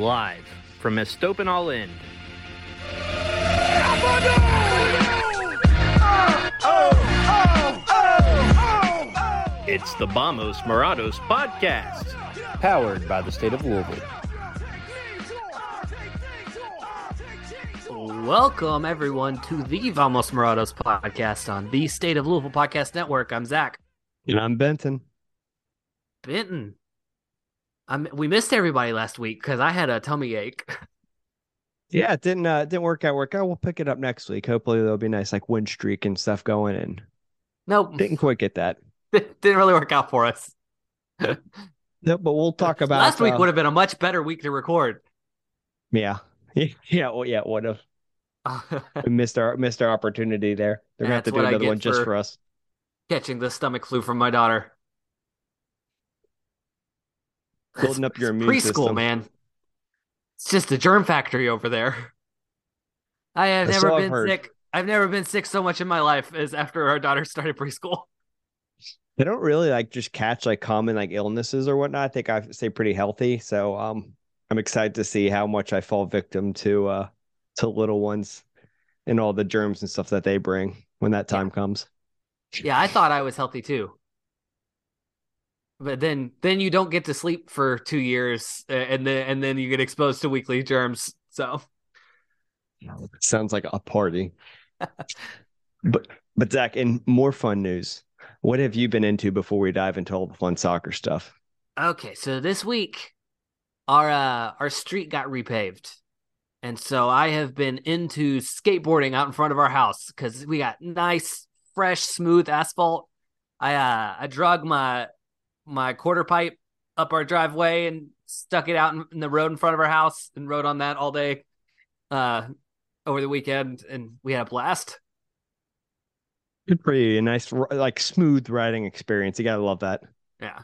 Live from Estopinal End. It's the Vamos Morados podcast, powered by the state of Louisville. Welcome, everyone, to the Vamos Morados podcast on the State of Louisville Podcast Network. I'm Zach And I'm Benton. Benton. I'm, we missed everybody last week because I had a tummy ache. Yeah, it didn't uh, didn't work out. Work out. We'll pick it up next week. Hopefully, there'll be nice like win streak and stuff going. And Nope, didn't quite get that. didn't really work out for us. No, but we'll talk about last week uh, would have been a much better week to record. Yeah, yeah, well, yeah. Would have we missed our missed our opportunity there. They're gonna have to do another one just for- for us. Catching the stomach flu from my daughter. Building up your immune preschool, system. man. It's just a germ factory over there. I have That's never all I've been sick. I've never been sick so much in my life as after our daughter started preschool. They don't really like just catch like common like illnesses or whatnot. I think I stay pretty healthy, so um, I'm excited to see how much I fall victim to uh to little ones and all the germs and stuff that they bring when that time comes. Yeah, I thought I was healthy too. But then then you don't get to sleep for 2 years and then and then you get exposed to weekly germs. So, Sounds like a party. but but Zach, in more fun news, what have you been into before we dive into all the fun soccer stuff? okay, so this week our uh our street got repaved. And so I have been into skateboarding out in front of our house cuz we got nice fresh smooth asphalt. I uh I drug my my quarter pipe up our driveway and stuck it out in, in the road in front of our house and rode on that all day uh over the weekend and we had a blast. Good for you. A nice like smooth riding experience. You gotta love that. Yeah.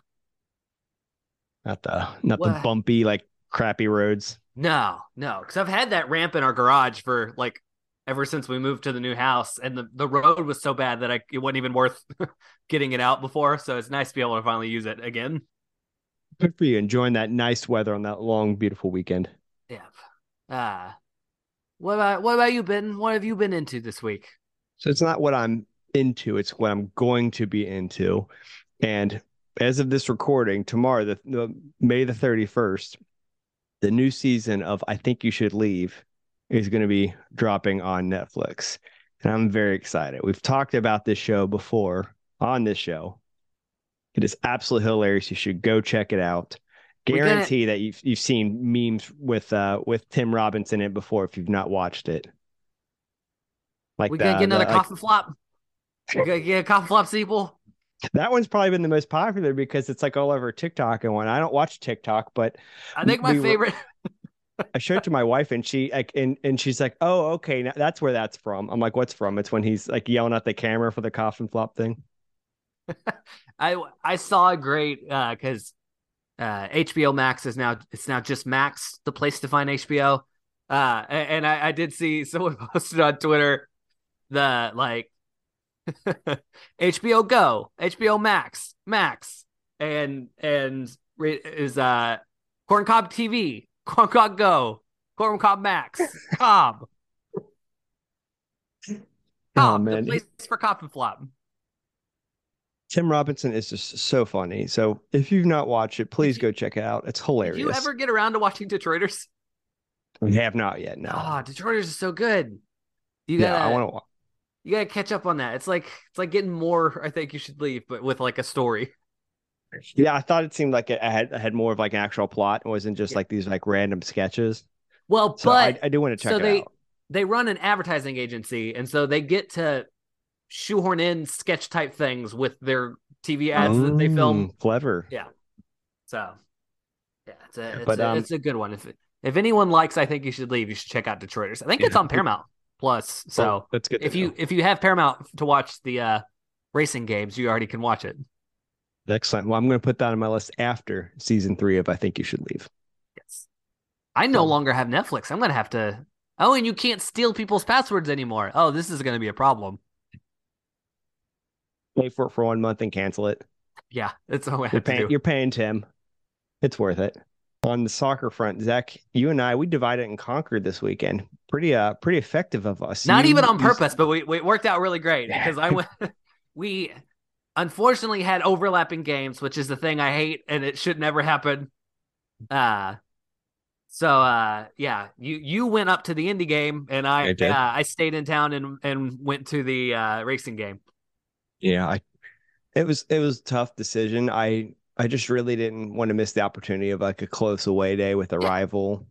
Not the not the bumpy like crappy roads. No, no, because I've had that ramp in our garage for like ever since we moved to the new house, and the, the road was so bad that I it wasn't even worth getting it out before. So it's nice to be able to finally use it again. Good for you. Enjoying that nice weather on that long, beautiful weekend. Yeah. Uh what about what about you, Ben? What have you been into this week? So it's not what I'm into, it's what I'm going to be into. And as of this recording, tomorrow, the, the May the 31st, the new season of I Think You Should Leave is going to be dropping on Netflix. And I'm very excited. We've talked about this show before on this show. It is absolutely hilarious. You should go check it out. Guarantee that you've you've seen memes with uh with Tim Robinson in it before if you've not watched it. Like we the- gonna get another the, like, coffin flop. We're gonna get a coffin flop sequel. That one's probably been the most popular because it's like all over TikTok and one. I don't watch TikTok, but I think my We were- favorite. I showed it to my wife and she like and and she's like, "Oh, okay, now that's where that's from." I'm like, "What's from?" It's when he's like yelling at the camera for the coffin flop thing. I I saw a great uh because uh HBO Max is now it's now just Max the place to find HBO. Uh a- and, I, I did see someone posted on Twitter the like HBO Go, HBO Max, Max, and and is uh Corncob TV, Corncob Go, Corncob Max, Cobb. Oh Cobb, man, the place for Coffin Flop. Tim Robinson is just so funny. So if you've not watched it, please go check it out. It's Did hilarious. you ever get around to watching Detroiters? We have not yet. No. Ah, Detroiters is so good. You gotta, I want to. you gotta catch up on that. It's like it's like getting more. I think you should leave, but with like a story. Yeah, I thought it seemed like it had had more of like an actual plot. It wasn't just Yeah. like these like random sketches. Well, So but I, I do want to check so it they out. they run an advertising agency, and so they get to shoehorn in sketch type things with their TV ads that they film. Mm, Clever. Yeah. So, yeah, it's a it's, But, a, um, it's a good one. If if anyone likes, I think you should leave. You should check out Detroiters. I think it's on Paramount Plus. So Oh, that's good. if you if you have Paramount to watch the uh, racing games, you already can watch it. Excellent. Well, I'm going to put that on my list after season three of I think you should leave. Yes. I no So- longer have Netflix. I'm gonna have to. Oh, and you can't steal people's passwords anymore. Oh, this is gonna be a problem. Pay for it for one month and cancel it. Yeah, that's what I You're have to paying. do. You're paying Tim. It's worth it. On the soccer front, Zach, you and I we divided and conquered this weekend. Pretty uh, pretty effective of us. Not You- even on you- purpose, but we, we it worked out really great because I went. we unfortunately had overlapping games, which is the thing I hate, and it should never happen. Uh so uh yeah, you you went up to the indie game, and I I uh, I stayed in town and and went to the uh, racing game. Yeah, I it was it was a tough decision. I I just really didn't want to miss the opportunity of like a close away day with a rival.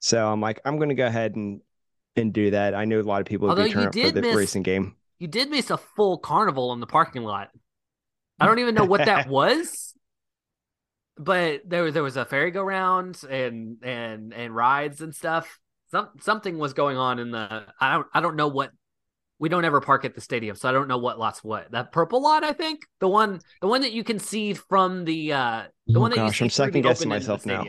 So I'm like, I'm gonna go ahead and and do that. I knew a lot of people would Although be you turning up for the miss- racing game. You did miss a full carnival in the parking lot. I don't even know what that was, but there there was a ferry go round and and and rides and stuff. Some something was going on in the I don't I don't know what we don't ever park at the stadium, so I don't know what lot's what. That purple lot, I think, the one the one that you can see from the uh the Oh one that gosh, you I'm see the second guessing open end of the myself now.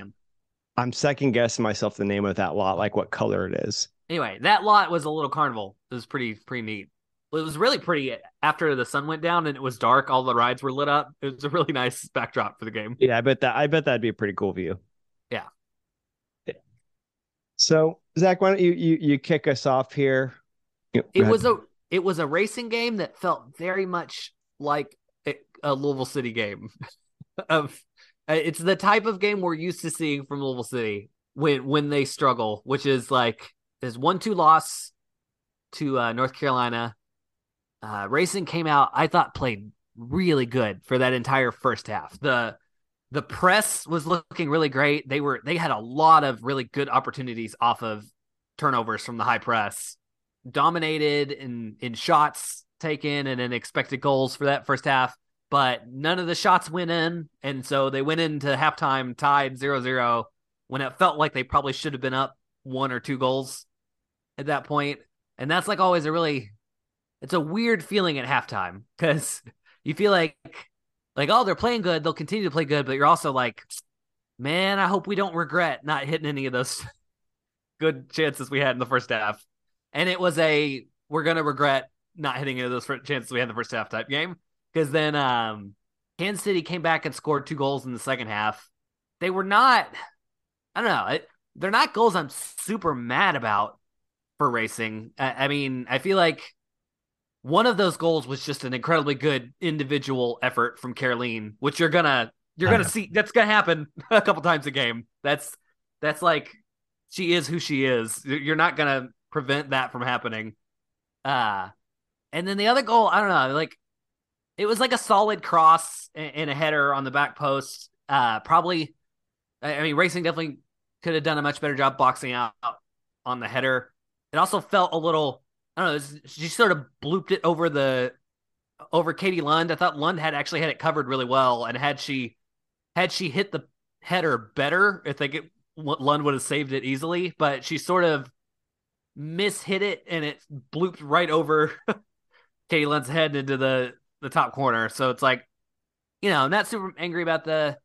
I'm second guessing myself the name of that lot, like what color it is. Anyway, that lot was a little carnival. It was pretty pretty neat. It was really pretty after the sun went down and it was dark. All the rides were lit up. It was a really nice backdrop for the game. Yeah, I bet that I bet that'd be a pretty cool view. Yeah. Yeah. So Zach, why don't you you you kick us off here? You- go It ahead. was a it was a racing game that felt very much like a, a Louisville City game. of uh, it's the type of game we're used to seeing from Louisville City when when they struggle, which is like there's one two loss to uh, North Carolina. Uh, racing came out, I thought played really good for that entire first half. The the press was looking really great. They were they had a lot of really good opportunities off of turnovers from the high press. Dominated in in shots taken and in expected goals for that first half, but none of the shots went in, and so they went into halftime tied 0-0 when it felt like they probably should have been up one or two goals at that point. And that's like always a really it's a weird feeling at halftime because you feel like like oh they're playing good they'll continue to play good but you're also like man i hope we don't regret not hitting any of those good chances we had in the first half. And it was a we're gonna regret not hitting any of those chances we had in the first half type game because then um kansas city came back and scored two goals in the second half. They were not i don't know it, they're not goals i'm super mad about for racing. I, I mean i feel like one of those goals was just an incredibly good individual effort from Kerolin, which you're gonna you're gonna see that's gonna happen a couple times a game. That's that's like she is who she is. You're not gonna prevent that from happening. Uh and then the other goal, I don't know, like it was like a solid cross and a header on the back post. Uh probably I I mean Racing definitely could have done a much better job boxing out on the header. It also felt a little I don't know. She sort of blooped it over the over Katie Lund. I thought Lund had actually had it covered really well, and had she had she hit the header better, I think it Lund would have saved it easily. But she sort of mishit it, and it blooped right over Katie Lund's head into the the top corner. So it's like, you know, I'm not super angry about the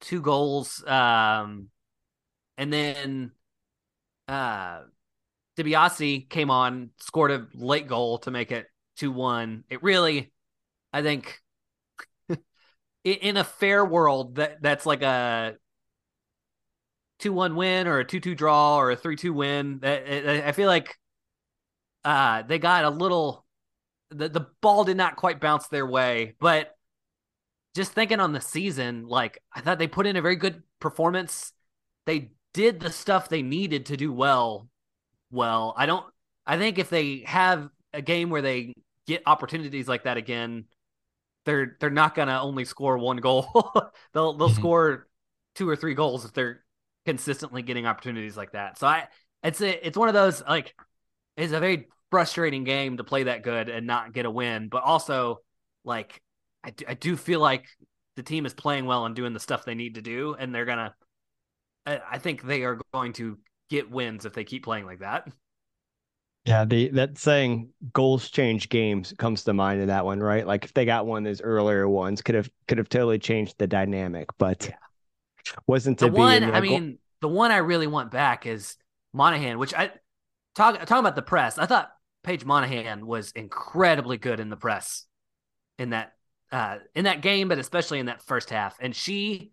two goals. Um, and then uh DiBiase came on, scored a late goal to make it 2 1. It really, I think, in a fair world, that that's like a 2 1 win or a 2 2 draw or a 3 2 win. I feel like uh, they got a little, the, the ball did not quite bounce their way. But just thinking on the season, like, I thought they put in a very good performance. They did the stuff they needed to do well well. I don't. I think if they have a game where they get opportunities like that again, they're they're not gonna only score one goal. they'll they'll Mhm. score two or three goals if they're consistently getting opportunities like that. So I, it's a it's one of those like it's a very frustrating game to play that good and not get a win, but also like I do, I do feel like the team is playing well and doing the stuff they need to do, and they're gonna. I, I think they are going to get wins if they keep playing like that. Yeah, the that saying goals change games comes to mind in that one, right? Like if they got one of those earlier ones, could have could have totally changed the dynamic, but yeah. wasn't to the be. One, I mean, the one I really want back is Monaghan, which I talk talking about the press. I thought Paige Monaghan was incredibly good in the press in that uh, in that game, but especially in that first half. And she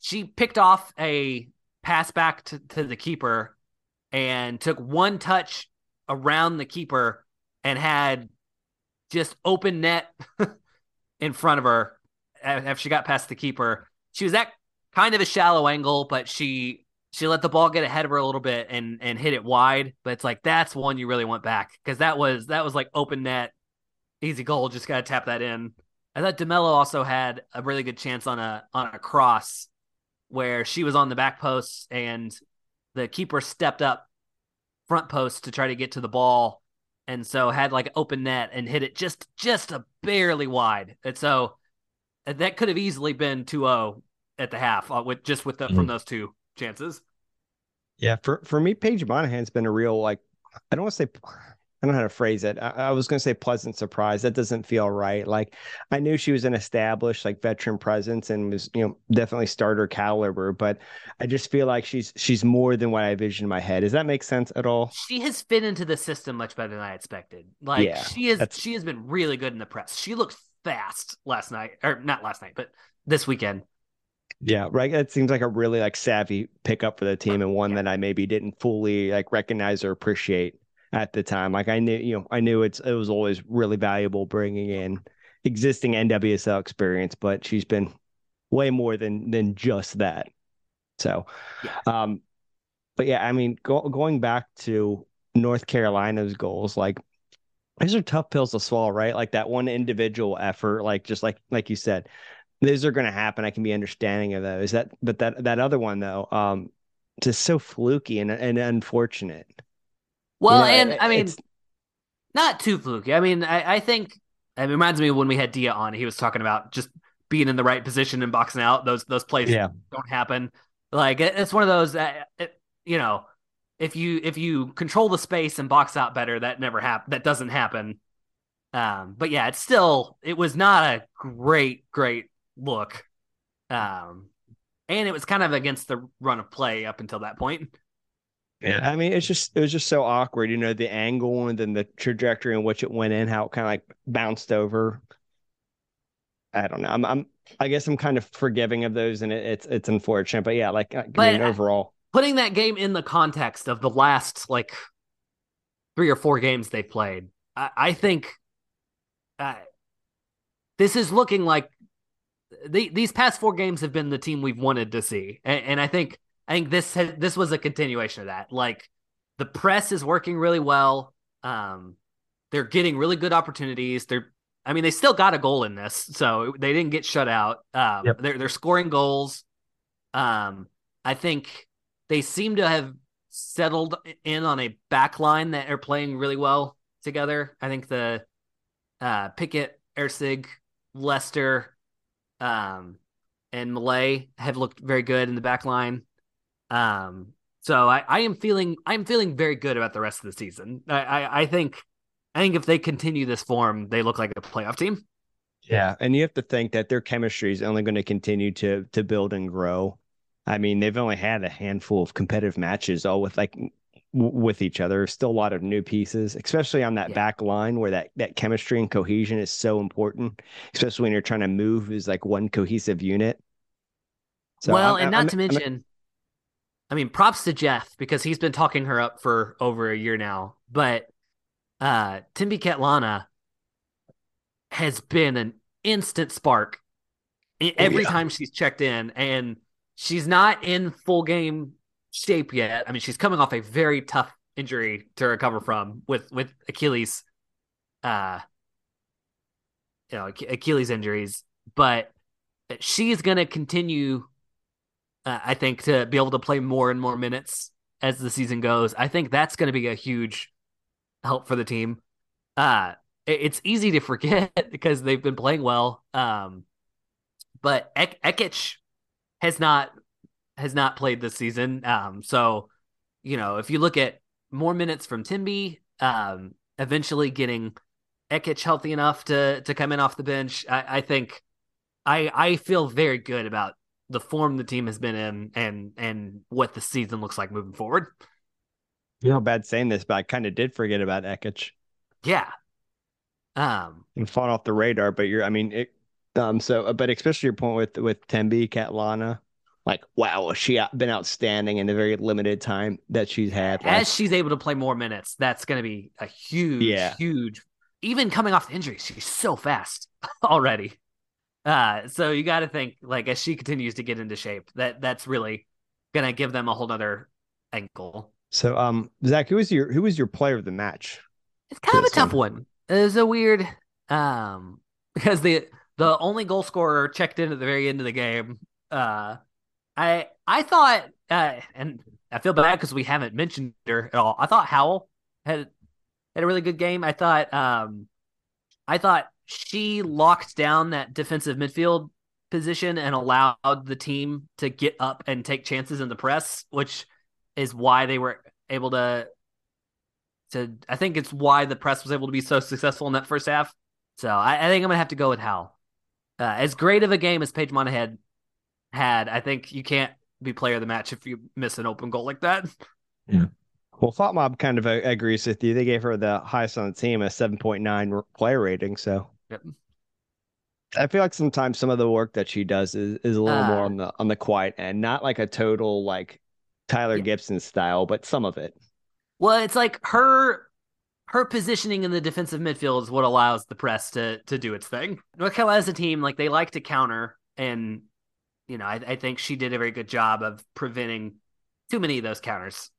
she picked off a pass back to, to the keeper and took one touch around the keeper and had just open net in front of her after she got past the keeper. She was at kind of a shallow angle, but she she let the ball get ahead of her a little bit and and hit it wide. But it's like that's one you really want back because that was that was like open net, easy goal. Just gotta tap that in. I thought DeMelo also had a really good chance on a on a cross where she was on the back post and the keeper stepped up front post to try to get to the ball and so had like open net and hit it just just a barely wide and so uh, that could have easily been 2-0 at the half uh, with just with the, mm-hmm. from those two chances yeah for for me paige monaghan's been a real like i don't want to say I don't know how to phrase it. I, I was going to say pleasant surprise. That doesn't feel right. Like I knew she was an established like veteran presence and was you know definitely starter caliber, but I just feel like she's she's more than what I envisioned in my head. Does that make sense at all? She has fit into the system much better than I expected. Like yeah, she is she has been really good in the press. She looked fast last night, or not last night, but this weekend. Yeah, right. It seems like a really like savvy pickup for the team and one yeah. that I maybe didn't fully like recognize or appreciate at the time. Like I knew, you know, I knew it's it was always really valuable bringing in existing NWSL experience, but she's been way more than than just that. So, yeah. um, but yeah, I mean, go, going back to North Carolina's goals, like these are tough pills to swallow, right? Like that one individual effort, like just like like you said, these are going to happen. I can be understanding of those. That, but that that other one though, um, just so fluky and and unfortunate. Well, you know, and I mean, not too fluky. I mean, I, I think it reminds me of when we had Dia on. He was talking about just being in the right position and boxing out. Those those plays yeah. don't happen. Like it's one of those. Uh, it, you know, if you if you control the space and box out better, that never happen. That doesn't happen. Um, but yeah, it's still it was not a great great look. Um, and it was kind of against the run of play up until that point. Yeah, I mean, it's just it was just so awkward, you know, the angle and then the trajectory in which it went in, how it kind of like bounced over. I don't know. I'm, I'm, I guess I'm kind of forgiving of those, and it, it's it's unfortunate, but yeah, like I mean, overall, putting that game in the context of the last like three or four games they've played, I, I think uh, this is looking like the, these past four games have been the team we've wanted to see, and, and I think I think this has, this was a continuation of that. Like the press is working really well. Um, they're getting really good opportunities. They're, I mean, they still got a goal in this, so they didn't get shut out. Um, yep. they're they're scoring goals. Um, I think they seem to have settled in on a back line that are playing really well together. I think the uh, Pickett, Erceg, Lester, um, and Malay have looked very good in the back line. Um, so I, I am feeling I'm feeling very good about the rest of the season. I, I, I think I think if they continue this form, they look like a playoff team. Yeah, and you have to think that their chemistry is only going to continue to to build and grow. I mean, they've only had a handful of competitive matches, all with like w- with each other. Still a lot of new pieces, especially on that yeah. back line where that that chemistry and cohesion is so important, especially when you're trying to move as like one cohesive unit. So well, I'm, and not I'm, to mention. I'm, mean, props to Jeff because he's been talking her up for over a year now. But uh Thembi Kgatlana has been an instant spark oh, every yeah. time she's checked in, and she's not in full game shape yet. I mean, she's coming off a very tough injury to recover from with with Achilles, uh, you know, Achilles injuries, but she's going to continue uh, I think to be able to play more and more minutes as the season goes. I think that's going to be a huge help for the team. Uh, it's easy to forget because they've been playing well. Um, but Ek- Ekic has not has not played this season. Um, so you know, if you look at more minutes from Thembi, um, eventually getting Ekic healthy enough to to come in off the bench, I, I think I I feel very good about the form the team has been in and and what the season looks like moving forward. You know, bad saying this, but I kind of did forget about Ekic. Yeah. Um, and fallen off the radar, but you're, I mean, it, um, so, but especially your point with with Thembi, Kgatlana, like, wow, she been outstanding in the very limited time that she's had. Like, As she's able to play more minutes, that's going to be a huge, yeah. huge. Even coming off the injury, she's so fast already. Uh, so you got to think like as she continues to get into shape, that that's really going to give them a whole other ankle. So, um, Zach, who was your who was your player of the match? It's kind of a tough one. one. It was a weird, um, because the the only goal scorer checked in at the very end of the game. Uh, I I thought, uh, and I feel bad because we haven't mentioned her at all. I thought Howell had had a really good game. I thought, um, I thought she locked down that defensive midfield position and allowed the team to get up and take chances in the press, which is why they were able to to I think it's why the press was able to be so successful in that first half. So I, I think I'm gonna have to go with Howell. Uh, as great of a game as Paige Monaghan had, I think you can't be player of the match if you miss an open goal like that. Yeah. Well, FotMob kind of agrees with you. They gave her the highest on the team, a 7.9 player rating. So yep. I feel like sometimes some of the work that she does is, is a little uh, more on the on the quiet end, not like a total like Tyler yeah. Gibson style, but some of it. Well, it's like her her positioning in the defensive midfield is what allows the press to to do its thing. North Carolina as a team, like they like to counter, and you know, I, I think she did a very good job of preventing too many of those counters.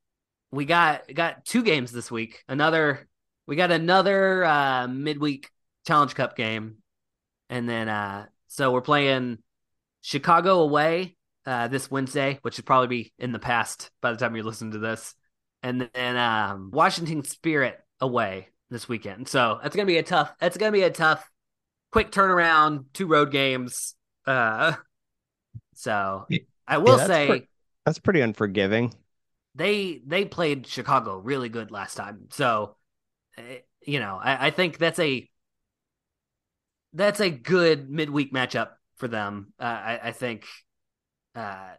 We got got two games this week. Another we got another uh, midweek Challenge Cup game, and then uh, so we're playing Chicago away uh, this Wednesday, which should probably be in the past by the time you listen to this and then um, Washington Spirit away this weekend. So that's gonna be a tough. That's gonna be a tough, quick turnaround. Two road games. Uh, so I will yeah, say pre- that's pretty unforgiving. They they played Chicago really good last time. So eh, you know I, I think that's a that's a good midweek matchup for them. Uh, I, I think uh,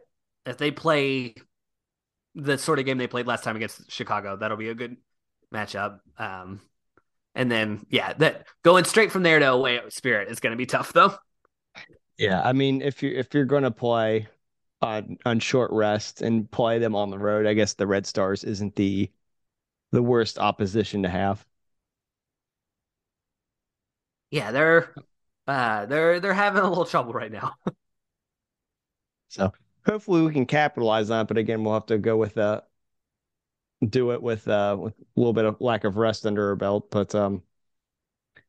if they play the sort of game they played last time against Chicago. That'll be a good matchup. Um, and then yeah, that going straight from there to away Spirit is going to be tough though. Yeah, I mean if you if you're going to play on on short rest and play them on the road, I guess the Red Stars isn't the the worst opposition to have. Yeah, they're uh they're they're having a little trouble right now. so hopefully we can capitalize on it. But again, we'll have to go with uh do it with uh with a little bit of lack of rest under our belt. But um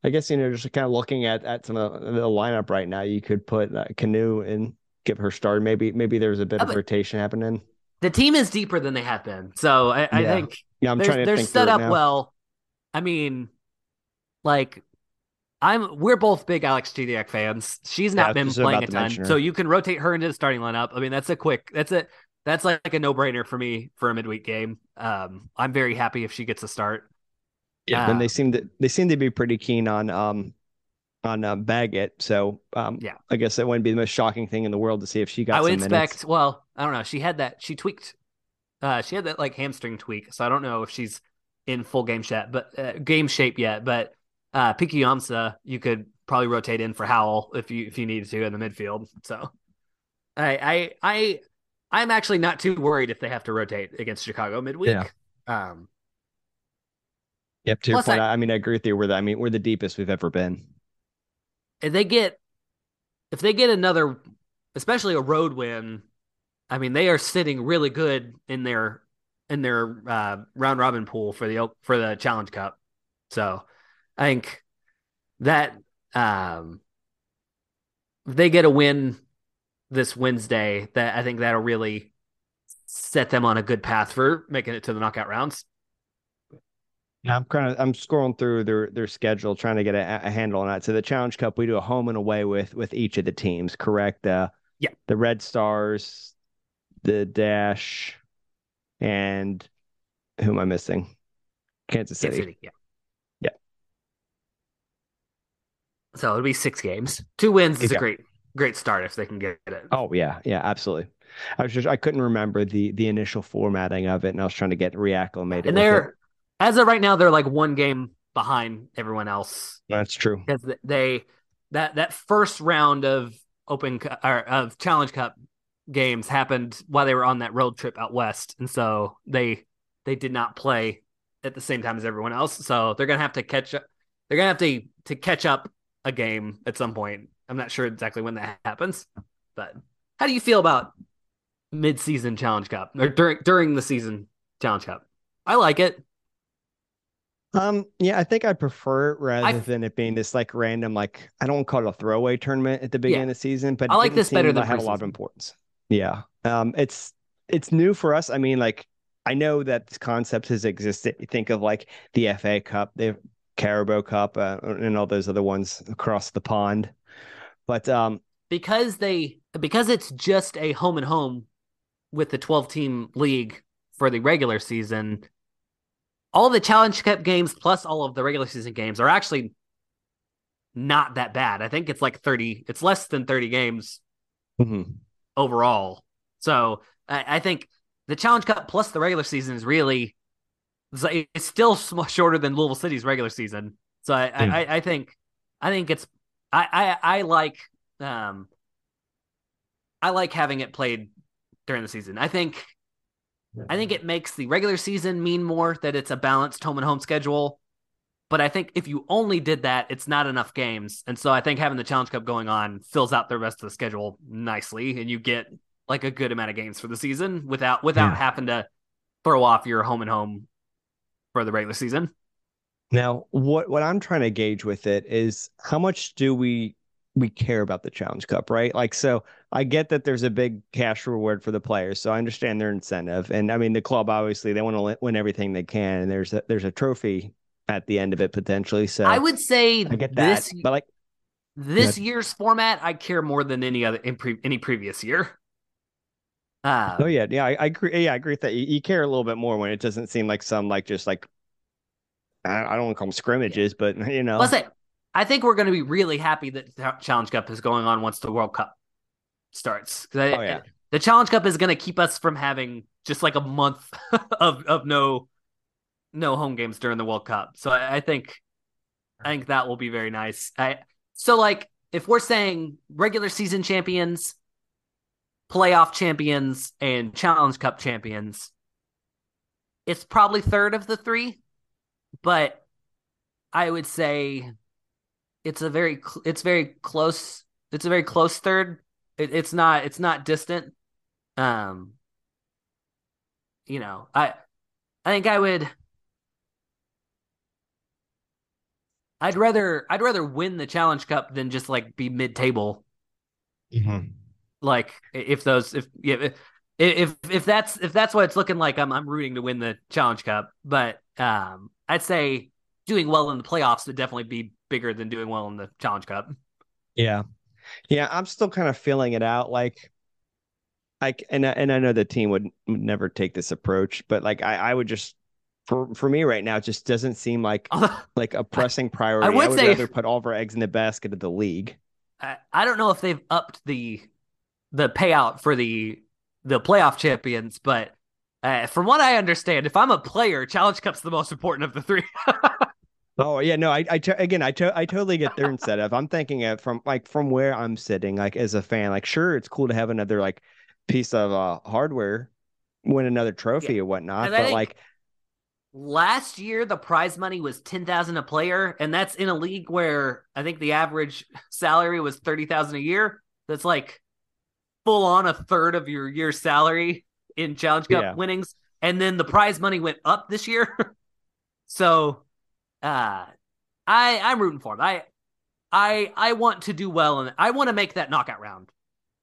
I guess you know just kind of looking at at some of the lineup right now, you could put uh, Kanu and give her start. Maybe maybe there's a bit of rotation happening. The team is deeper than they have been, so I, I think yeah, I'm trying to they're set up well. I mean, like I'm we're both big Alex Chidiac fans. She's not yeah, been playing a ton, so you can rotate her into the starting lineup. I mean, that's a quick. That's a that's like a no brainer for me for a midweek game. Um, I'm very happy if she gets a start. Yeah, um, and they seem to they seem to be pretty keen on um on uh, Baggett. So um, yeah, I guess that wouldn't be the most shocking thing in the world to see if she got. I would expect. Minutes. Well, I don't know. She had that. She tweaked. Uh, she had that like hamstring tweak, so I don't know if she's in full game shape, but uh, game shape yet. But uh, Piki Yamsa, you could probably rotate in for Howell if you if you needed to in the midfield. So, I I I I'm actually not too worried if they have to rotate against Chicago midweek. Yeah. Um, yep. To your point, I, I, mean, I agree with you. We're the, I mean, we're the deepest we've ever been. If they get, if they get another, especially a road win, I mean, they are sitting really good in their in their uh, round robin pool for the for the Challenge Cup. So I think that um, if they get a win this Wednesday, that I think that'll really set them on a good path for making it to the knockout rounds. I'm kind of I'm scrolling through their their schedule trying to get a, a, handle on that. So the Challenge Cup we do a home and away with with each of the teams, correct? Uh, yeah. The Red Stars, the Dash, and who am I missing? Kansas City. Kansas City yeah. Yeah. So it'll be six games. Two wins is a great great start if they can get it. Oh yeah, yeah, absolutely. I was just I couldn't remember the the initial formatting of it, and I was trying to get reacclimated. And they're as of right now, they're like one game behind everyone else. That's true because they that that first round of Open or of Challenge Cup games happened while they were on that road trip out west, and so they they did not play at the same time as everyone else. So they're gonna have to catch up. They're gonna have to to catch up a game at some point. I'm not sure exactly when that happens, but how do you feel about mid-season Challenge Cup or during during the season Challenge Cup? I like it. Um, yeah, I think I prefer it rather I, than it being this like random, like I don't call it a throwaway tournament at the beginning yeah. of the season, but I like this better than I have a lot of importance. Yeah. Um, it's it's new for us. I mean, like I know that this concept has existed. You think of like the FA Cup, the Carabao Cup, uh, and all those other ones across the pond. But um, because they because it's just a home and home with the 12 team league for the regular season, all the Challenge Cup games plus all of the regular season games are actually not that bad. I think it's like 30, it's less than 30 games mm-hmm. overall. So I, I, think the Challenge Cup plus the regular season is really, it's still shorter than Louisville City's regular season. So I, mm. I, I, think, I think it's, I, I, I like, um, I like having it played during the season. I think I think it makes the regular season mean more that it's a balanced home and home schedule. But I think if you only did that, it's not enough games. And so I think having the Challenge Cup going on fills out the rest of the schedule nicely and you get like a good amount of games for the season without without yeah. having to throw off your home and home for the regular season. Now, what what I'm trying to gauge with it is how much do we we care about the Challenge Cup, right? Like, so I get that there's a big cash reward for the players, so I understand their incentive. And I mean, the club obviously they want to win everything they can, and there's a, there's a trophy at the end of it potentially. So I would say I get that, this, but like this year's format, I care more than any other in pre, any previous year. Uh, oh yeah, yeah, I, I, agree. Yeah, I agree with that. You, you, care a little bit more when it doesn't seem like some like just like I, I don't want to call them scrimmages, yeah. but you know, let's I think we're going to be really happy that the Challenge Cup is going on once the World Cup starts. I, oh, yeah. The Challenge Cup is going to keep us from having just like a month of of no no home games during the World Cup. So I, I think I think that will be very nice. I so like if we're saying regular season champions, playoff champions, and Challenge Cup champions, it's probably third of the three, but I would say it's a very it's very close it's a very close third. It, it's not it's not distant. Um you know i i think i would i'd rather i'd rather win the challenge cup than just like be mid-table. Mm-hmm. Like if those if if if if that's if that's what it's looking like i'm i'm rooting to win the challenge cup but um i'd say doing well in the playoffs would definitely be bigger than doing well in the Challenge Cup. Yeah, yeah, I'm still kind of feeling it out. Like, I and and I know the team would, would never take this approach, but like I, I would just for for me right now, it just doesn't seem like like a pressing priority. I would, I would say, rather put all of our eggs in the basket of the league. I, I don't know if they've upped the the payout for the the playoff champions, but uh, from what I understand, if I'm a player, Challenge Cup's the most important of the three. Oh yeah, no, I, I t- again, I, to- I totally get their incentive. I'm thinking it from like from where I'm sitting, like as a fan, like sure, it's cool to have another like piece of uh hardware, win another trophy yeah. or whatnot, but like last year the prize money was ten thousand a player, and that's in a league where I think the average salary was thirty thousand a year. That's like full on a third of your year's salary in Challenge Cup yeah. winnings, and then the prize money went up this year. so uh I I'm rooting for him. I I I want to do well and I want to make that knockout round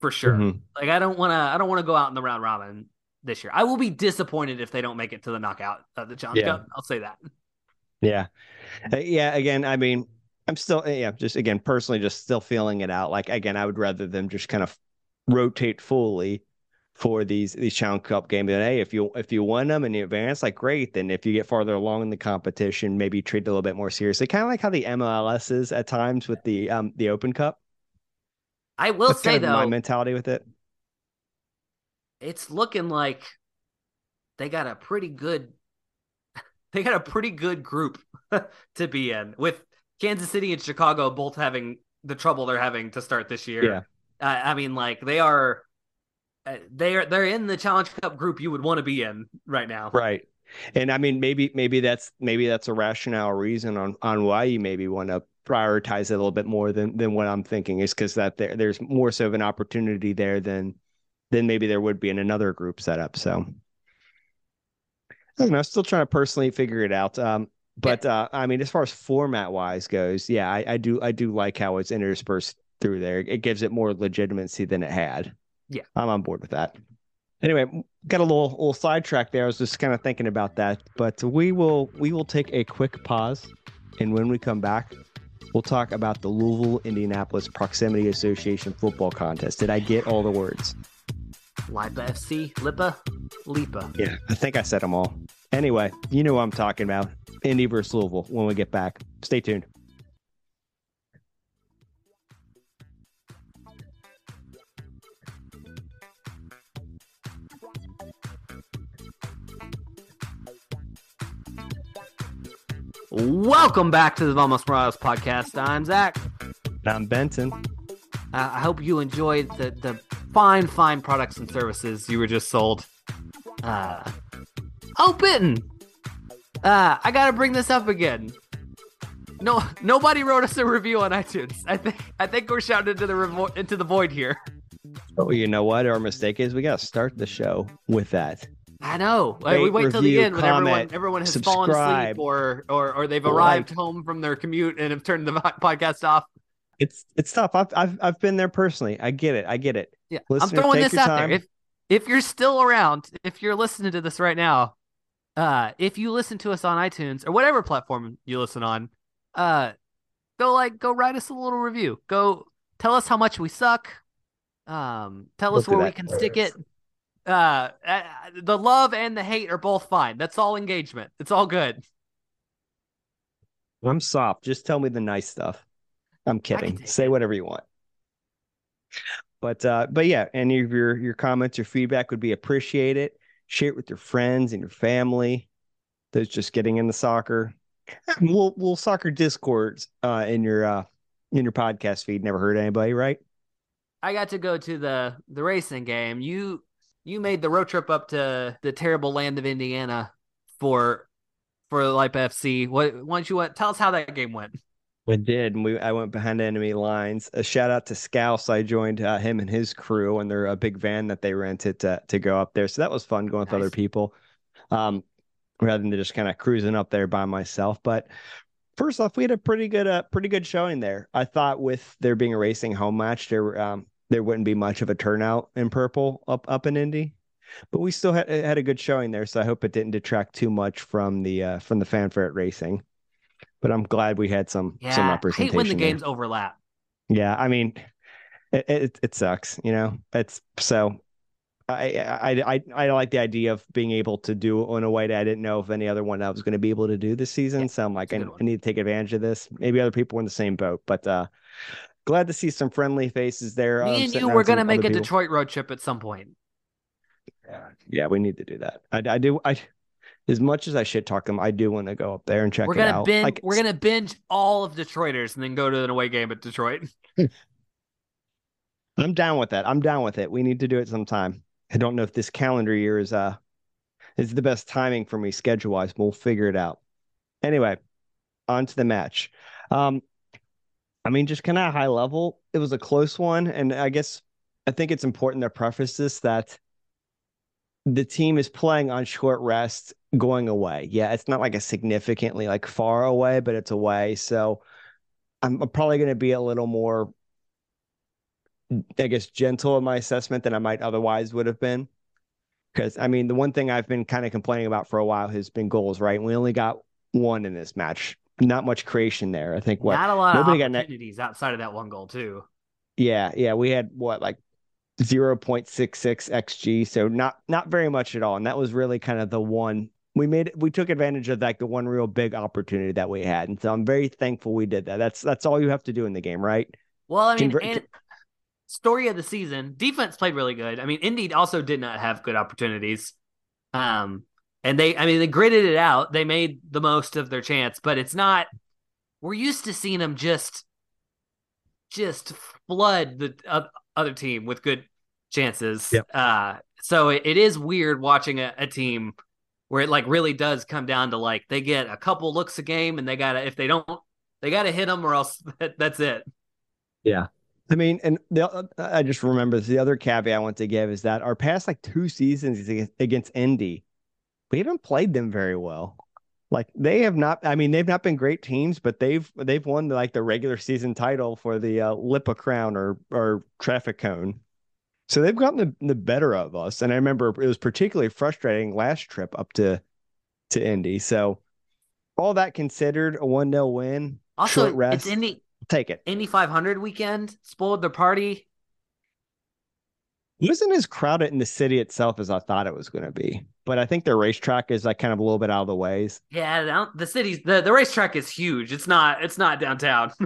for sure. Mm-hmm. Like I don't want to I don't want to go out in the round robin this year. I will be disappointed if they don't make it to the knockout of the Challenge yeah. Cup. I'll say that. Yeah. Uh, yeah. Again, I mean, I'm still, yeah, just again, personally, just still feeling it out. Like, again, I would rather them just kind of rotate fully for these these Challenge Cup games. And hey, if you if you win them and you advance, like great. Then if you get farther along in the competition, maybe treat it a little bit more seriously. Kind of like how the MLS is at times with the um the Open Cup. I will That's say kind of though, my mentality with it. it's looking like they got a pretty good they got a pretty good group to be in with Kansas City and Chicago both having the trouble they're having to start this year. Yeah. Uh, I mean like they are uh, they are they're in the Challenge Cup group you would want to be in right now. Right. And I mean, maybe maybe that's maybe that's a rationale reason on on why you maybe want to prioritize it a little bit more than than what I'm thinking is because that there there's more so of an opportunity there than than maybe there would be in another group setup. So I don't know. Still trying to personally figure it out. Um, but uh, I mean, as far as format wise goes, yeah, I, I do I do like how it's interspersed through there. It gives it more legitimacy than it had. Yeah. I'm on board with that. Anyway, got a little little sidetrack there. I was just kind of thinking about that, but we will we will take a quick pause, and when we come back, we'll talk about the Louisville Indianapolis Proximity Association football contest. Did I get all the words? Lipa FC, Lipa, Lipa. Yeah, I think I said them all. Anyway, you know what I'm talking about. Indy versus Louisville when we get back. Stay tuned. Welcome back to the Vamos Morados podcast. I'm Zach. I'm Benton. Uh, I hope you enjoyed the the fine, fine products and services you were just sold. Uh, oh, Benton. Uh, I gotta bring this up again. No, nobody wrote us a review on iTunes. I think I think we're shouting into the revo- into the void here. Oh, you know what? Our mistake is we got to start the show with that. I know. We wait till the end when everyone comment, everyone has fallen asleep or or or they've like. arrived home from their commute and have turned the podcast off. It's it's tough. I've I've I've been there personally. I get it. I get it. Yeah, I'm throwing this out time. there. If if you're still around, if you're listening to this right now, uh, if you listen to us on iTunes or whatever platform you listen on, uh, go like go write us a little review. Go tell us how much we suck. Um, tell us where we can stick it. Uh, uh, the love and the hate are both fine. That's all engagement. It's all good. I'm soft. Just tell me the nice stuff. I'm kidding. Say whatever you want. But uh, but yeah, any of your your comments or feedback would be appreciated. Share it with your friends and your family. Those just getting into soccer. We'll we'll soccer discords uh in your uh in your podcast feed. Never heard anybody, right? I got to go to the the racing game. You you made the road trip up to the terrible land of Indiana for for Lipe FC. What why don't you what tell us how that game went? We did, and we I went behind enemy lines. A shout out to Scouse. I joined uh, him and his crew, and they're a big van that they rented to to go up there. So that was fun going with other people, um, rather than just kind of cruising up there by myself. But first off, we had a pretty good uh, pretty good showing there. I thought with there being a racing home match, there um there wouldn't be much of a turnout in purple up up in Indy. But we still had had a good showing there, so I hope it didn't detract too much from the uh, from the fanfare at racing. But I'm glad we had some some Yeah, I representation. hate when the there. games overlap. Yeah, I mean, it, it it sucks, you know. It's so I I I I like the idea of being able to do it in a way that I didn't know if any other one I was going to be able to do this season. Yeah, so I'm like, I. I need to take advantage of this. Maybe other people were in the same boat, but uh, glad to see some friendly faces there. um, Me and sitting you around were gonna make a people. Detroit road trip at some point. Yeah, yeah, we need to do that. I I do I. As much as I shit talk them, I do want to go up there and check we're it gonna out. binge. Like, we're gonna binge all of Detroiters and then go to an away game at Detroit. I'm down with that. I'm down with it. We need to do it sometime. I don't know if this calendar year is uh is the best timing for me schedule wise, but we'll figure it out. Anyway, on to the match. Um I mean, just kind of high level, it was a close one, and I guess I think it's important to preface this that the team is playing on short rest going away. Yeah, it's not like a significantly like far away, but it's away. So I'm probably going to be a little more I guess, gentle in my assessment than I might otherwise would have been. Because I mean, the one thing I've been kind of complaining about for a while has been goals, right? We only got one in this match. Not much creation there. I think what Not a lot of nobody got opportunities outside of that one goal too. Yeah, yeah, we had what like 0.66 xg, so not not very much at all. And that was really kind of the one we made we took advantage of like the one real big opportunity that we had. And so I'm very thankful we did that. That's that's all you have to do in the game, right? Well, I mean, Convert- and story of the season, defense played really good. I mean, Indy also did not have good opportunities. Um, and they, I mean, they gritted it out. They made the most of their chance, but it's not. We're used to seeing them just, just flood the uh, other team with good chances. Yep. Uh, so it, it is weird watching a, a team where it like really does come down to like they get a couple looks a game and they gotta if they don't they gotta hit them or else that, that's it. Yeah. I mean, and the, I just remember the other caveat I want to give is that our past like two seasons against Indy, we haven't played them very well. Like they have not. I mean, they've not been great teams, but they've they've won like the regular season title for the uh, Lipa Crown or or Traffic Cone. So they've gotten the, the better of us. And I remember it was particularly frustrating last trip up to to Indy. So all that considered, a one 0 win, Also, short rest, it's Indy take it. Indy 500 weekend spoiled their party. It wasn't as crowded in the city itself as I thought it was going to be. But I think their racetrack is like kind of a little bit out of the ways. Yeah, the city's the, the racetrack is huge. It's not it's not downtown.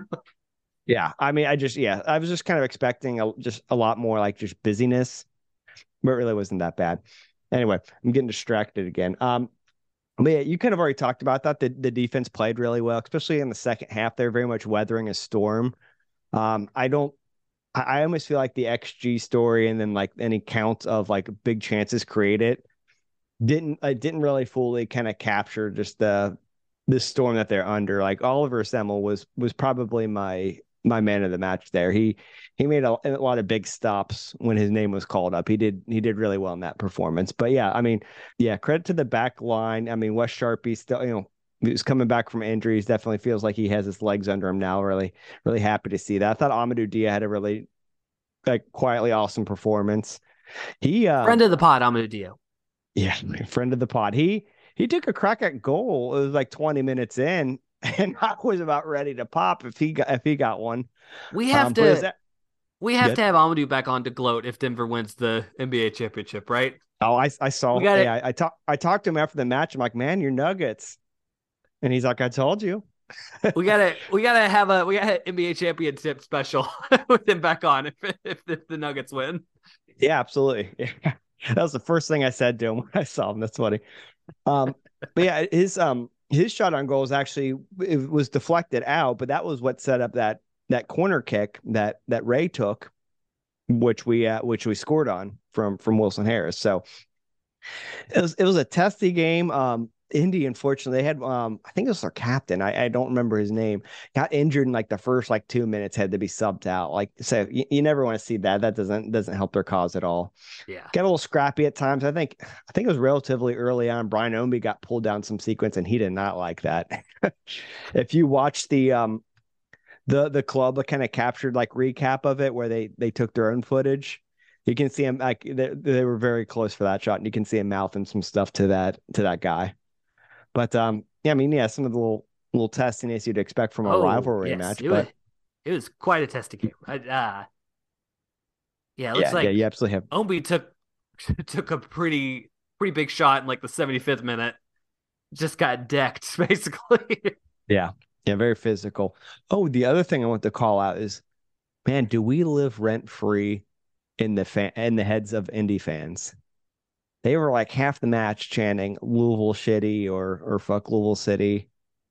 Yeah, I mean, I just yeah, I was just kind of expecting a, just a lot more like just busyness, but it really wasn't that bad. Anyway, I'm getting distracted again. Um, but yeah, you kind of already talked about that. The the defense played really well, especially in the second half. They're very much weathering a storm. Um, I don't. I, I almost feel like the XG story and then like any count of like big chances created didn't I didn't really fully kind of capture just the the storm that they're under. Like Oliver Semmel was was probably my my man of the match there. He he made a, a, lot of big stops when his name was called up. He did he did really well in that performance. But yeah, I mean, yeah, credit to the back line. I mean, Wes Charpie still, you know, he's coming back from injuries. Definitely feels like he has his legs under him now. Really, really happy to see that. I thought Amadou Dia had a really like quietly awesome performance. He uh, Friend of the pod, Amadou Dia. Yeah, friend of the pod. He he took a crack at goal. It was like 20 minutes in, and I was about ready to pop if he got if he got one. We have Um, to that- we have Good. to have Amadou back on to gloat if Denver wins the NBA championship, right? Oh, I I saw. Gotta- yeah, I, I talked I talked to him after the match. I'm like, man, your Nuggets, and he's like, I told you. We gotta we gotta have a we gotta NBA championship special with him back on if if, if the Nuggets win. Yeah, absolutely. Yeah. That was the first thing I said to him when I saw him. That's funny. Um, but yeah, his um his shot on goal was actually it was deflected out, but that was what set up that that corner kick that that Ray took, which we uh, which we scored on from from Wilson Harris. So it was it was a testy game. Um, Indy, unfortunately, they had um, I think it was their captain. I, I don't remember his name. Got injured in like the first like two minutes, had to be subbed out. Like so, you, you never want to see that. That doesn't doesn't help their cause at all. Yeah. Got a little scrappy at times. I think I think it was relatively early on. Brian Ownby got pulled down some sequence, and he did not like that. if you watch the um the the club kind of captured like recap of it where they they took their own footage. You can see him like they, they were very close for that shot, and you can see him mouthing some stuff to that to that guy. But um, yeah, I mean, yeah, some of the little little testiness you'd expect from a Oh, rivalry yes. match, It but was, it was quite a testing game. I, uh, yeah, it looks yeah, like yeah, you absolutely have. Ownby took took a pretty pretty big shot in like the 75th minute. Just got decked basically. Yeah, yeah, very physical. Oh, the other thing I want to call out is, man, do we live rent free in the fan in the heads of indie fans? They were like half the match chanting Louisville shitty or or fuck Louisville City.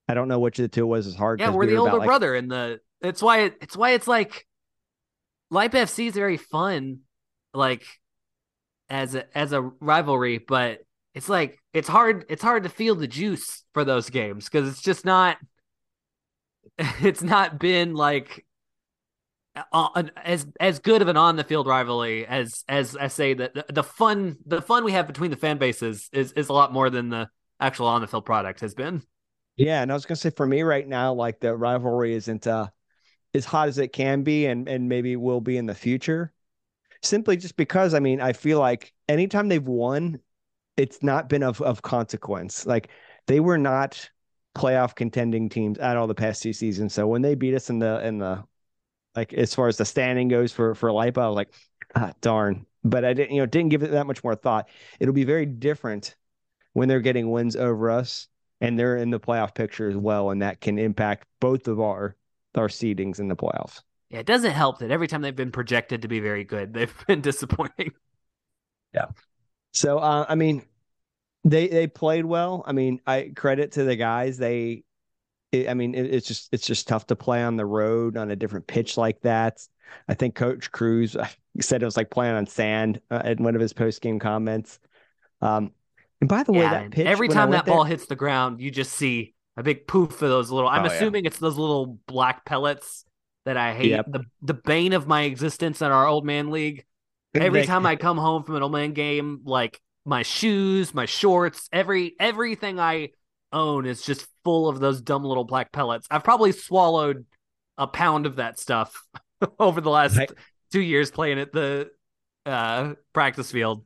I don't know which of the two was as hard. yeah, we're we the were older about, like- brother and the it's why it, it's why it's like LIPAFC is very fun like as a as a rivalry, but it's like it's hard it's hard to feel the juice for those games because it's just not it's not been like uh, as as good of an on the field rivalry as as I say that the, the fun the fun we have between the fan bases is is a lot more than the actual on the field product has been. Yeah, and I was gonna say for me right now, like the rivalry isn't uh as hot as it can be and and maybe will be in the future. Simply just because I mean I feel like anytime they've won, it's not been of of consequence. Like they were not playoff contending teams at all the past two seasons. So when they beat us in the in the like as far as the standing goes for for LIPA, I was like, ah, darn. But I didn't, you know, didn't give it that much more thought. It'll be very different when they're getting wins over us and they're in the playoff picture as well, and that can impact both of our our seedings in the playoffs. Yeah, it doesn't help that every time they've been projected to be very good, they've been disappointing. Yeah. So uh, I mean, they they played well. I mean, I credit to the guys. They, it, I mean, it, it's just it's just tough to play on the road on a different pitch like that. I think Coach Cruz said it was like playing on sand uh, in one of his post game comments. Um, and by the yeah, way, that pitch every time that there, ball hits the ground, you just see a big poof of those little. I'm oh, assuming yeah. it's those little black pellets that I hate. Yep. The the bane of my existence in our old man league. Every time I come home from an old man game, like my shoes, my shorts, every everything I own is just full of those dumb little black pellets. I've probably swallowed a pound of that stuff over the last I, two years playing at the uh, practice field.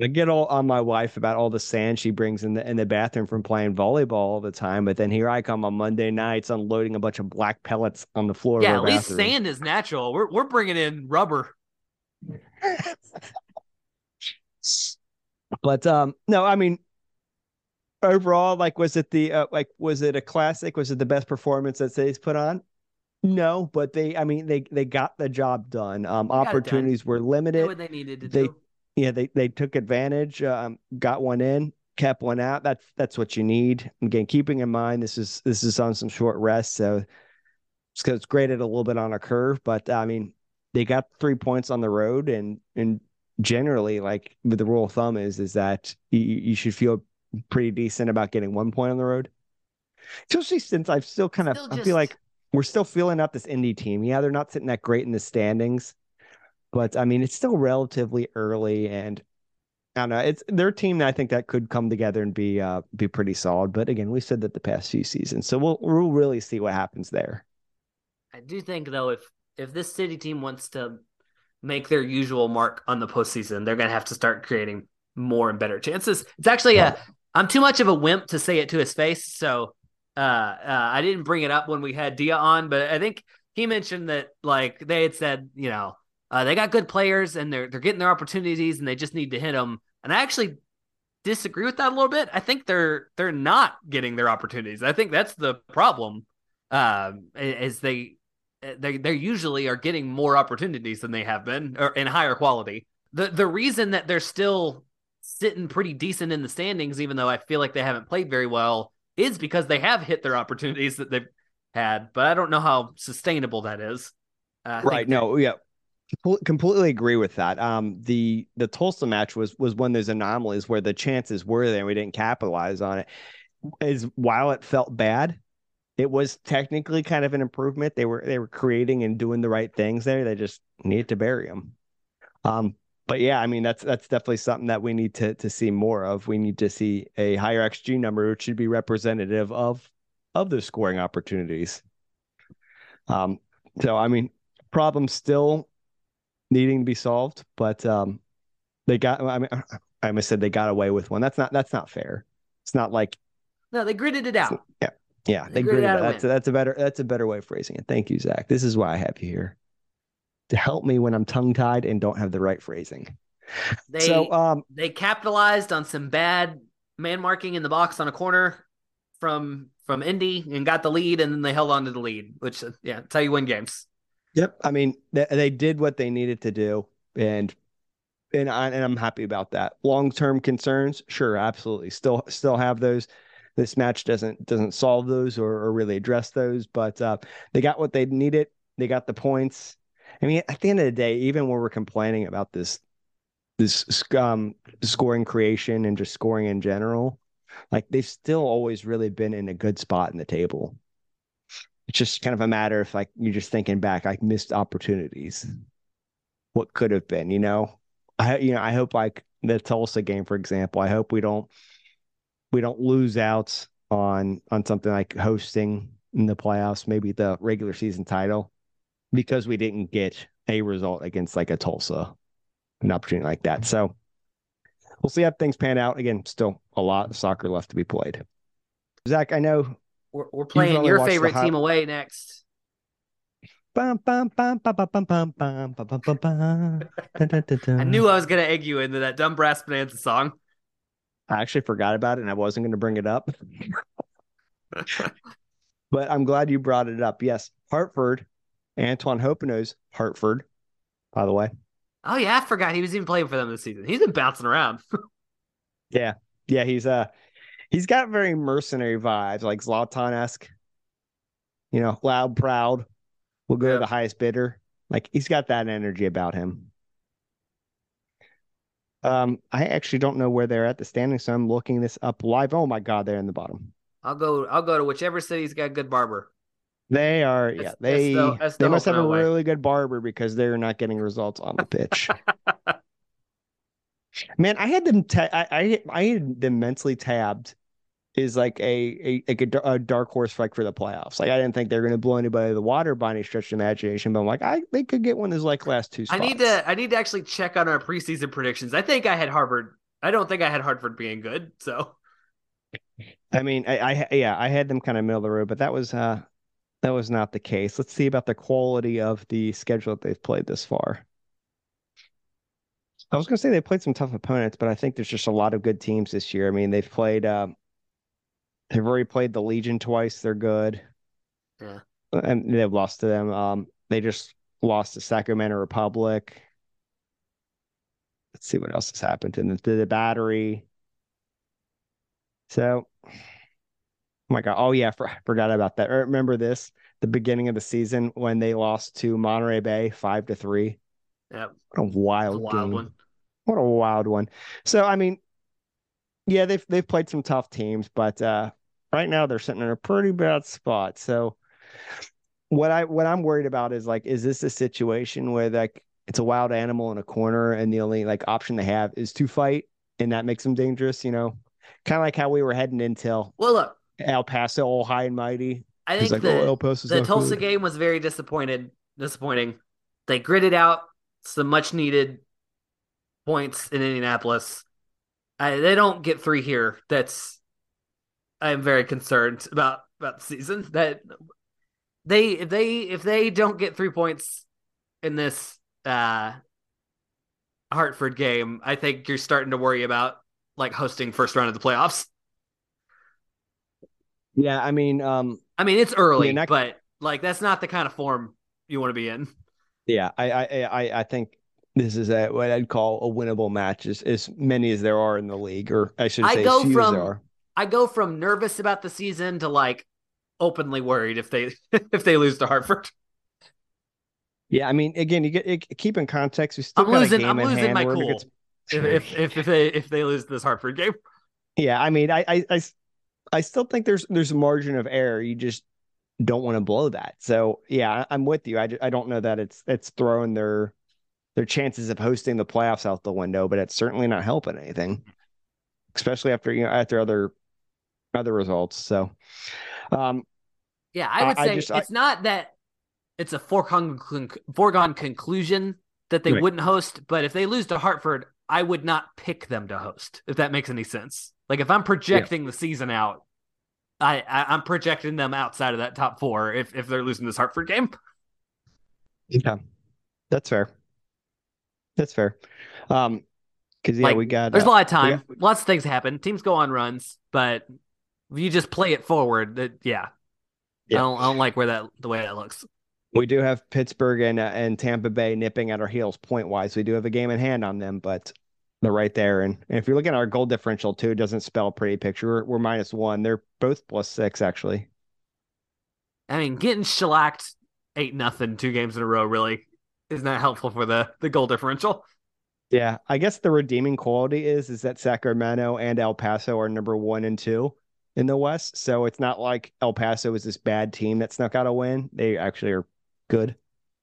I get all on my wife about all the sand she brings in the in the bathroom from playing volleyball all the time, but then here I come on Monday nights unloading a bunch of black pellets on the floor. Yeah, at least sand is natural. We're we're bringing in rubber. but um, no, I mean, overall, like, was it the uh, like, was it a classic? Was it the best performance that City's put on? No, but they, I mean, they they got the job done. Um, opportunities done. were limited. what they needed to they, do yeah, they they took advantage, um, got one in, kept one out. That's that's what you need. Again, keeping in mind this is this is on some short rest, so it's because it's graded a little bit on a curve. But I mean, they got three points on the road, and and generally, like with the rule of thumb is is that you, you should feel pretty decent about getting one point on the road. Especially since I've still kind of still I feel like we're still feeling out this indie team. Yeah, they're not sitting that great in the standings. But I mean, it's still relatively early, and I don't know. It's their team. That I think that could come together and be uh, be pretty solid. But again, we said that the past few seasons, so we'll we'll really see what happens there. I do think though, if if this city team wants to make their usual mark on the postseason, they're going to have to start creating more and better chances. It's actually a I'm too much of a wimp to say it to his face, so uh, uh, I didn't bring it up when we had Dia on, but I think he mentioned that like they had said, you know, uh, they got good players and they're they're getting their opportunities and they just need to hit them. And I actually disagree with that a little bit. I think they're they're not getting their opportunities. I think that's the problem. Um, is they they they usually are getting more opportunities than they have been, or in higher quality. The the reason that they're still sitting pretty decent in the standings, even though I feel like they haven't played very well, is because they have hit their opportunities that they've had. But I don't know how sustainable that is. Uh, right. No. Yeah completely agree with that. Um, the the Tulsa match was was one of those anomalies where the chances were there and we didn't capitalize on it. Is while it felt bad, it was technically kind of an improvement. They were they were creating and doing the right things there. They just needed to bury them. Um, but yeah, I mean that's that's definitely something that we need to to see more of. We need to see a higher xG number, which should be representative of of the scoring opportunities. Um, so I mean, problem still needing to be solved, but um, they got. I mean, I almost said they got away with one. That's not. That's not fair. It's not like. No, they gritted it out. Yeah, yeah, they, they gritted, it out. That's a, that's a better. That's a better way of phrasing it. Thank you, Zach. This is why I have you here to help me when I'm tongue tied and don't have the right phrasing. They so um they capitalized on some bad man marking in the box on a corner from from Indy and got the lead, and then they held on to the lead, which yeah, tell you win games. Yep. I mean, they, they did what they needed to do, and and I and I'm happy about that. Long term concerns, sure, absolutely, still still have those. This match doesn't doesn't solve those or, or really address those, but uh, they got what they needed. They got the points. I mean, at the end of the day, even when we're complaining about this this um, scoring creation and just scoring in general, like they've still always really been in a good spot in the table it's just kind of a matter of like you're just thinking back, like missed opportunities. What could have been, you know? I you know, I hope like the Tulsa game, for example, I hope we don't we don't lose out on on something like hosting in the playoffs, maybe the regular season title, because we didn't get a result against like a Tulsa, an opportunity like that. So we'll see how things pan out. Again, still a lot of soccer left to be played. Zach, I know we're, we're playing your favorite team away next. I knew I was gonna egg you into that dumb brass bonanza song. I actually forgot about it and I wasn't gonna bring it up. but I'm glad you brought it up. Yes, Hartford, Antoine Hoppenot's Hartford, by the way. Oh yeah, I forgot he was even playing for them this season. He's been bouncing around. yeah, yeah, he's uh, he's got very mercenary vibes, like Zlatan esque. You know, loud, proud. We'll go yep. to the highest bidder. Like he's got that energy about him. Um, I actually don't know where they're at the standing, so I'm looking this up live. Oh my god, they're in the bottom. I'll go. I'll go to whichever city's got good barber. They are, yeah. They the, the they must have a way. really good barber because they're not getting results on the pitch. Man, I had them. Ta- I, I I had them mentally tabbed. Is like a a, a, a dark horse fight for the playoffs. Like I didn't think they're going to blow anybody the water by any stretch of imagination, but I'm like, I they could get one of those like last two. Spots. I need to I need to actually check on our preseason predictions. I think I had Harvard. I don't think I had Hartford being good. So, I mean, I, I yeah, I had them kind of middle of the road, but that was uh that was not the case. Let's see about the quality of the schedule that they've played this far. I was going to say they played some tough opponents, but I think there's just a lot of good teams this year. I mean, they've played, uh, they've already played the Legion twice. They're good. Yeah. And they've lost to them. Um, they just lost to Sacramento Republic. Let's see what else has happened in the, the battery. So Oh my god! Oh yeah, for, I forgot about that. Remember this? The beginning of the season when they lost to Monterey Bay five to three. Yeah, what a wild, a wild one. What a wild one. So I mean, yeah, they've they've played some tough teams, but uh, right now they're sitting in a pretty bad spot. So what I what I'm worried about is like, is this a situation where like it's a wild animal in a corner and the only like option they have is to fight, and that makes them dangerous? You know, kind of like how we were heading until. Well, look, El Paso all high and mighty. I think like, the, oh, the Tulsa good. game was very disappointed, disappointing. They gritted out some much needed points in Indianapolis. I, they don't get three here. That's I'm very concerned about about the season. That they if they if they don't get three points in this uh Hartford game, I think you're starting to worry about like hosting first round of the playoffs. Yeah, I mean, um, I mean it's early, yeah, but like that's not the kind of form you want to be in. Yeah, I, I, I, I think this is a what I'd call a winnable match, as as many as there are in the league, or I should say, I go from I go from nervous about the season to like openly worried if they if they lose to Hartford. Yeah, I mean, again, you get it, keep in context. We still I'm losing. I'm losing my cool gets... if, if, if if they if they lose this Hartford game. Yeah, I mean, I I, I I still think there's there's a margin of error. You just don't want to blow that. So yeah, I'm with you. I, I don't know that it's it's throwing their their chances of hosting the playoffs out the window, but it's certainly not helping anything, especially after you know after other other results. So, um, yeah, I would I, say I just, it's I, not that it's a foregone foregone conclusion that they right. wouldn't host, but if they lose to Hartford, I would not pick them to host. If that makes any sense. Like if I'm projecting yeah. the season out, I, I am projecting them outside of that top four if if they're losing this Hartford game. Yeah, that's fair. That's fair. Um, because yeah, like, we got there's uh, a lot of time. Got... Lots of things happen. Teams go on runs, but if you just play it forward, that yeah, yeah. I don't I don't like where that the way that looks. We do have Pittsburgh and uh, and Tampa Bay nipping at our heels point wise. We do have a game in hand on them, but they're right there. And, and if you're looking at our goal differential too, it doesn't spell pretty picture. We're, we're minus one. They're both plus six actually. I mean, getting shellacked eight nothing two games in a row really is not that helpful for the the goal differential. Yeah, I guess the redeeming quality is is that Sacramento and El Paso are number one and two in the West. So it's not like El Paso is this bad team that snuck out a win. They actually are good,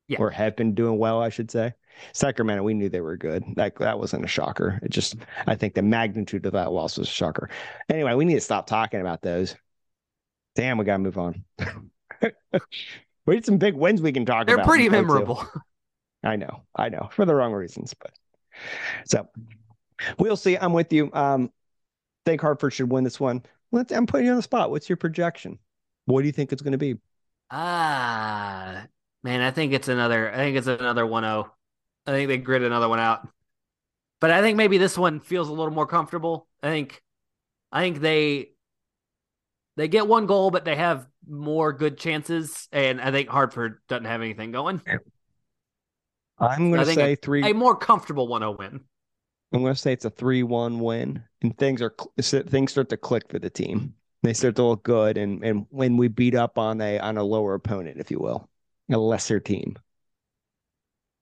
yeah. or have been doing well, I should say. Sacramento, we knew they were good. That that wasn't a shocker. It just I think the magnitude of that loss was a shocker. Anyway, we need to stop talking about those. Damn, we gotta move on. we had some big wins we can talk They're about. They're pretty memorable. I know, I know, for the wrong reasons, but so we'll see. I'm with you. Um, think Hartford should win this one. Let's. I'm putting you on the spot. What's your projection? What do you think it's going to be? Ah, man, I think it's another. I think it's another 1-0. I think they grit another one out. But I think maybe this one feels a little more comfortable. I think, I think they they get one goal, but they have more good chances, and I think Hartford doesn't have anything going. I'm going to say a, three. A more comfortable 1-0 win. I'm going to say it's a three-one win, and things are things start to click for the team. They start to look good, and and when we beat up on a on a lower opponent, if you will, a lesser team.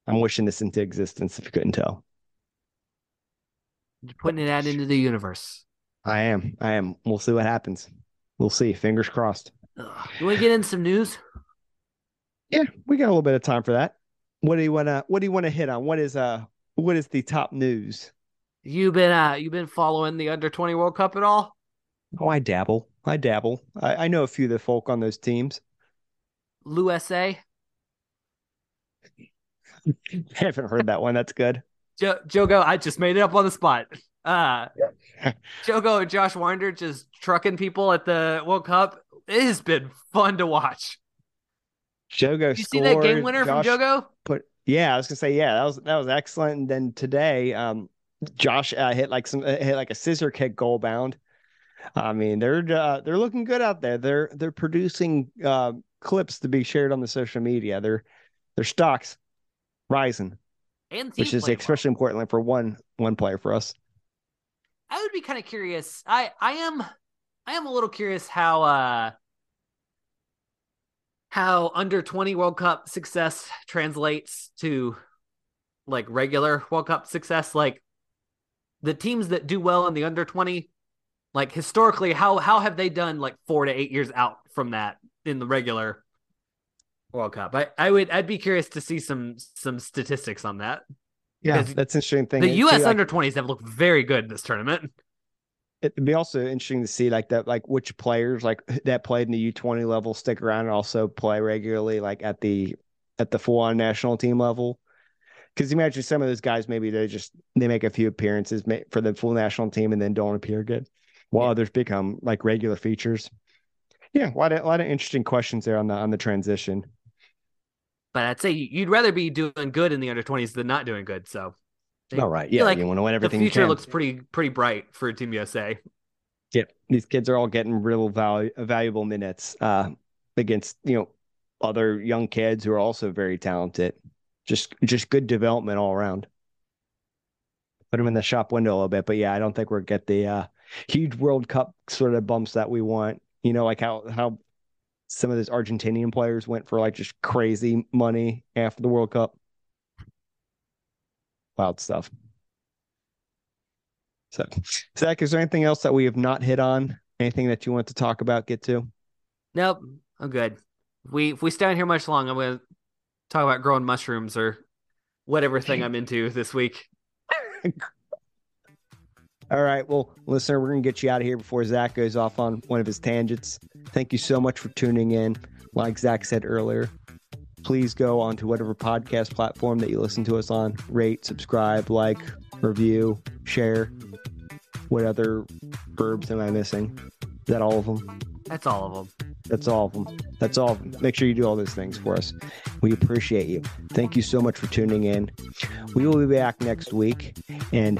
I'm wishing this into existence. If you couldn't tell, You're putting it out into the universe. I am. I am. We'll see what happens. We'll see. Fingers crossed. You want to get in some news? Yeah, we got a little bit of time for that. What do you want to What do you want to hit on? What is uh What is the top news? You been uh you been following the under twenty World Cup at all? Oh, I dabble. I dabble. I, I know a few of the folk on those teams. USA. I haven't heard that one. That's good. Jo- Jogo, I just made it up on the spot. Uh Jogo and Josh Wynder just trucking people at the World Cup. It has been fun to watch. Jogo, you scored, see that game winner Josh from Jogo? Put yeah, I was gonna say yeah, that was that was excellent. And then today, um, Josh uh, hit like some uh, hit like a scissor kick goal bound. I mean, they're uh, they're looking good out there. They're they're producing uh, clips to be shared on the social media. Their their stocks rising, and which is especially well. important for one one player for us. I would be kind of curious. I I am I am a little curious how uh how under 20 World Cup success translates to like regular World Cup success. Like the teams that do well in the under 20, like historically, how how have they done like four to eight years out from that in the regular World Cup? I, I would I'd be curious to see some some statistics on that. Yeah, that's interesting thing. The U.S. under 20s have looked very good in this tournament it'd be also interesting to see like that, like which players like that played in the U20 level stick around and also play regularly, like at the at the full on national team level. Because imagine some of those guys, maybe they just they make a few appearances for the full national team and then don't appear good, while yeah. others become like regular features. Yeah, a lot of a lot of interesting questions there on the on the transition. But I'd say you'd rather be doing good in the under twenties than not doing good. So all right. Yeah. Like you want to win everything. The future looks pretty pretty bright for Team USA. Yep. These kids are all getting real value, valuable minutes uh, against, you know, other young kids who are also very talented. Just just good development all around. Put them in the shop window a little bit. But yeah, I don't think we'll get the uh, huge World Cup sort of bumps that we want. You know, like how how some of those Argentinian players went for like just crazy money after the World Cup wild stuff. So, Zach, is there anything else that we have not hit on? Anything that you want to talk about, get to? Nope, I'm good. If we if we stay on here much long, I'm going to talk about growing mushrooms or whatever thing I'm into this week. All right. Well, listener, we're going to get you out of here before Zach goes off on one of his tangents. Thank you so much for tuning in. Like Zach said earlier, please go onto whatever podcast platform that you listen to us on, rate, subscribe, like, review, share. What other verbs am I missing? Is that all of them? That's all of them. That's all of them. That's all. Make sure you do all those things for us. We appreciate you. Thank you so much for tuning in. We will be back next week. And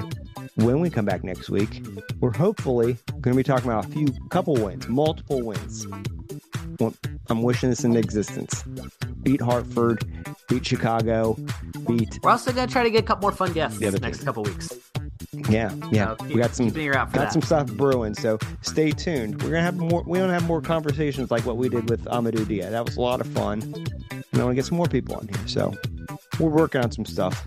when we come back next week, we're hopefully going to be talking about a few couple wins, multiple wins. I'm wishing this into existence. Beat Hartford, beat Chicago, beat. We're also gonna try to get a couple more fun guests the next team. couple weeks. Yeah, yeah, keep, we got some got that. some stuff brewing. So stay tuned. We're gonna have more. We want to have more conversations like what we did with Amadou Dia. That was a lot of fun. And I want to get some more people on here. So we're working on some stuff.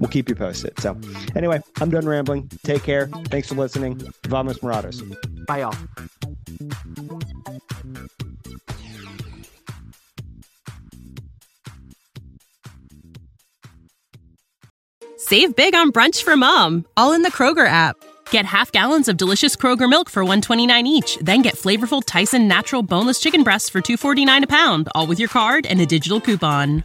We'll keep you posted. So anyway, I'm done rambling. Take care. Thanks for listening. Vamos Morados. Bye, y'all. Save big on brunch for mom, all in the Kroger app. Get half gallons of delicious Kroger milk for 129 each, then get flavorful Tyson natural boneless chicken breasts for 249 a pound, all with your card and a digital coupon.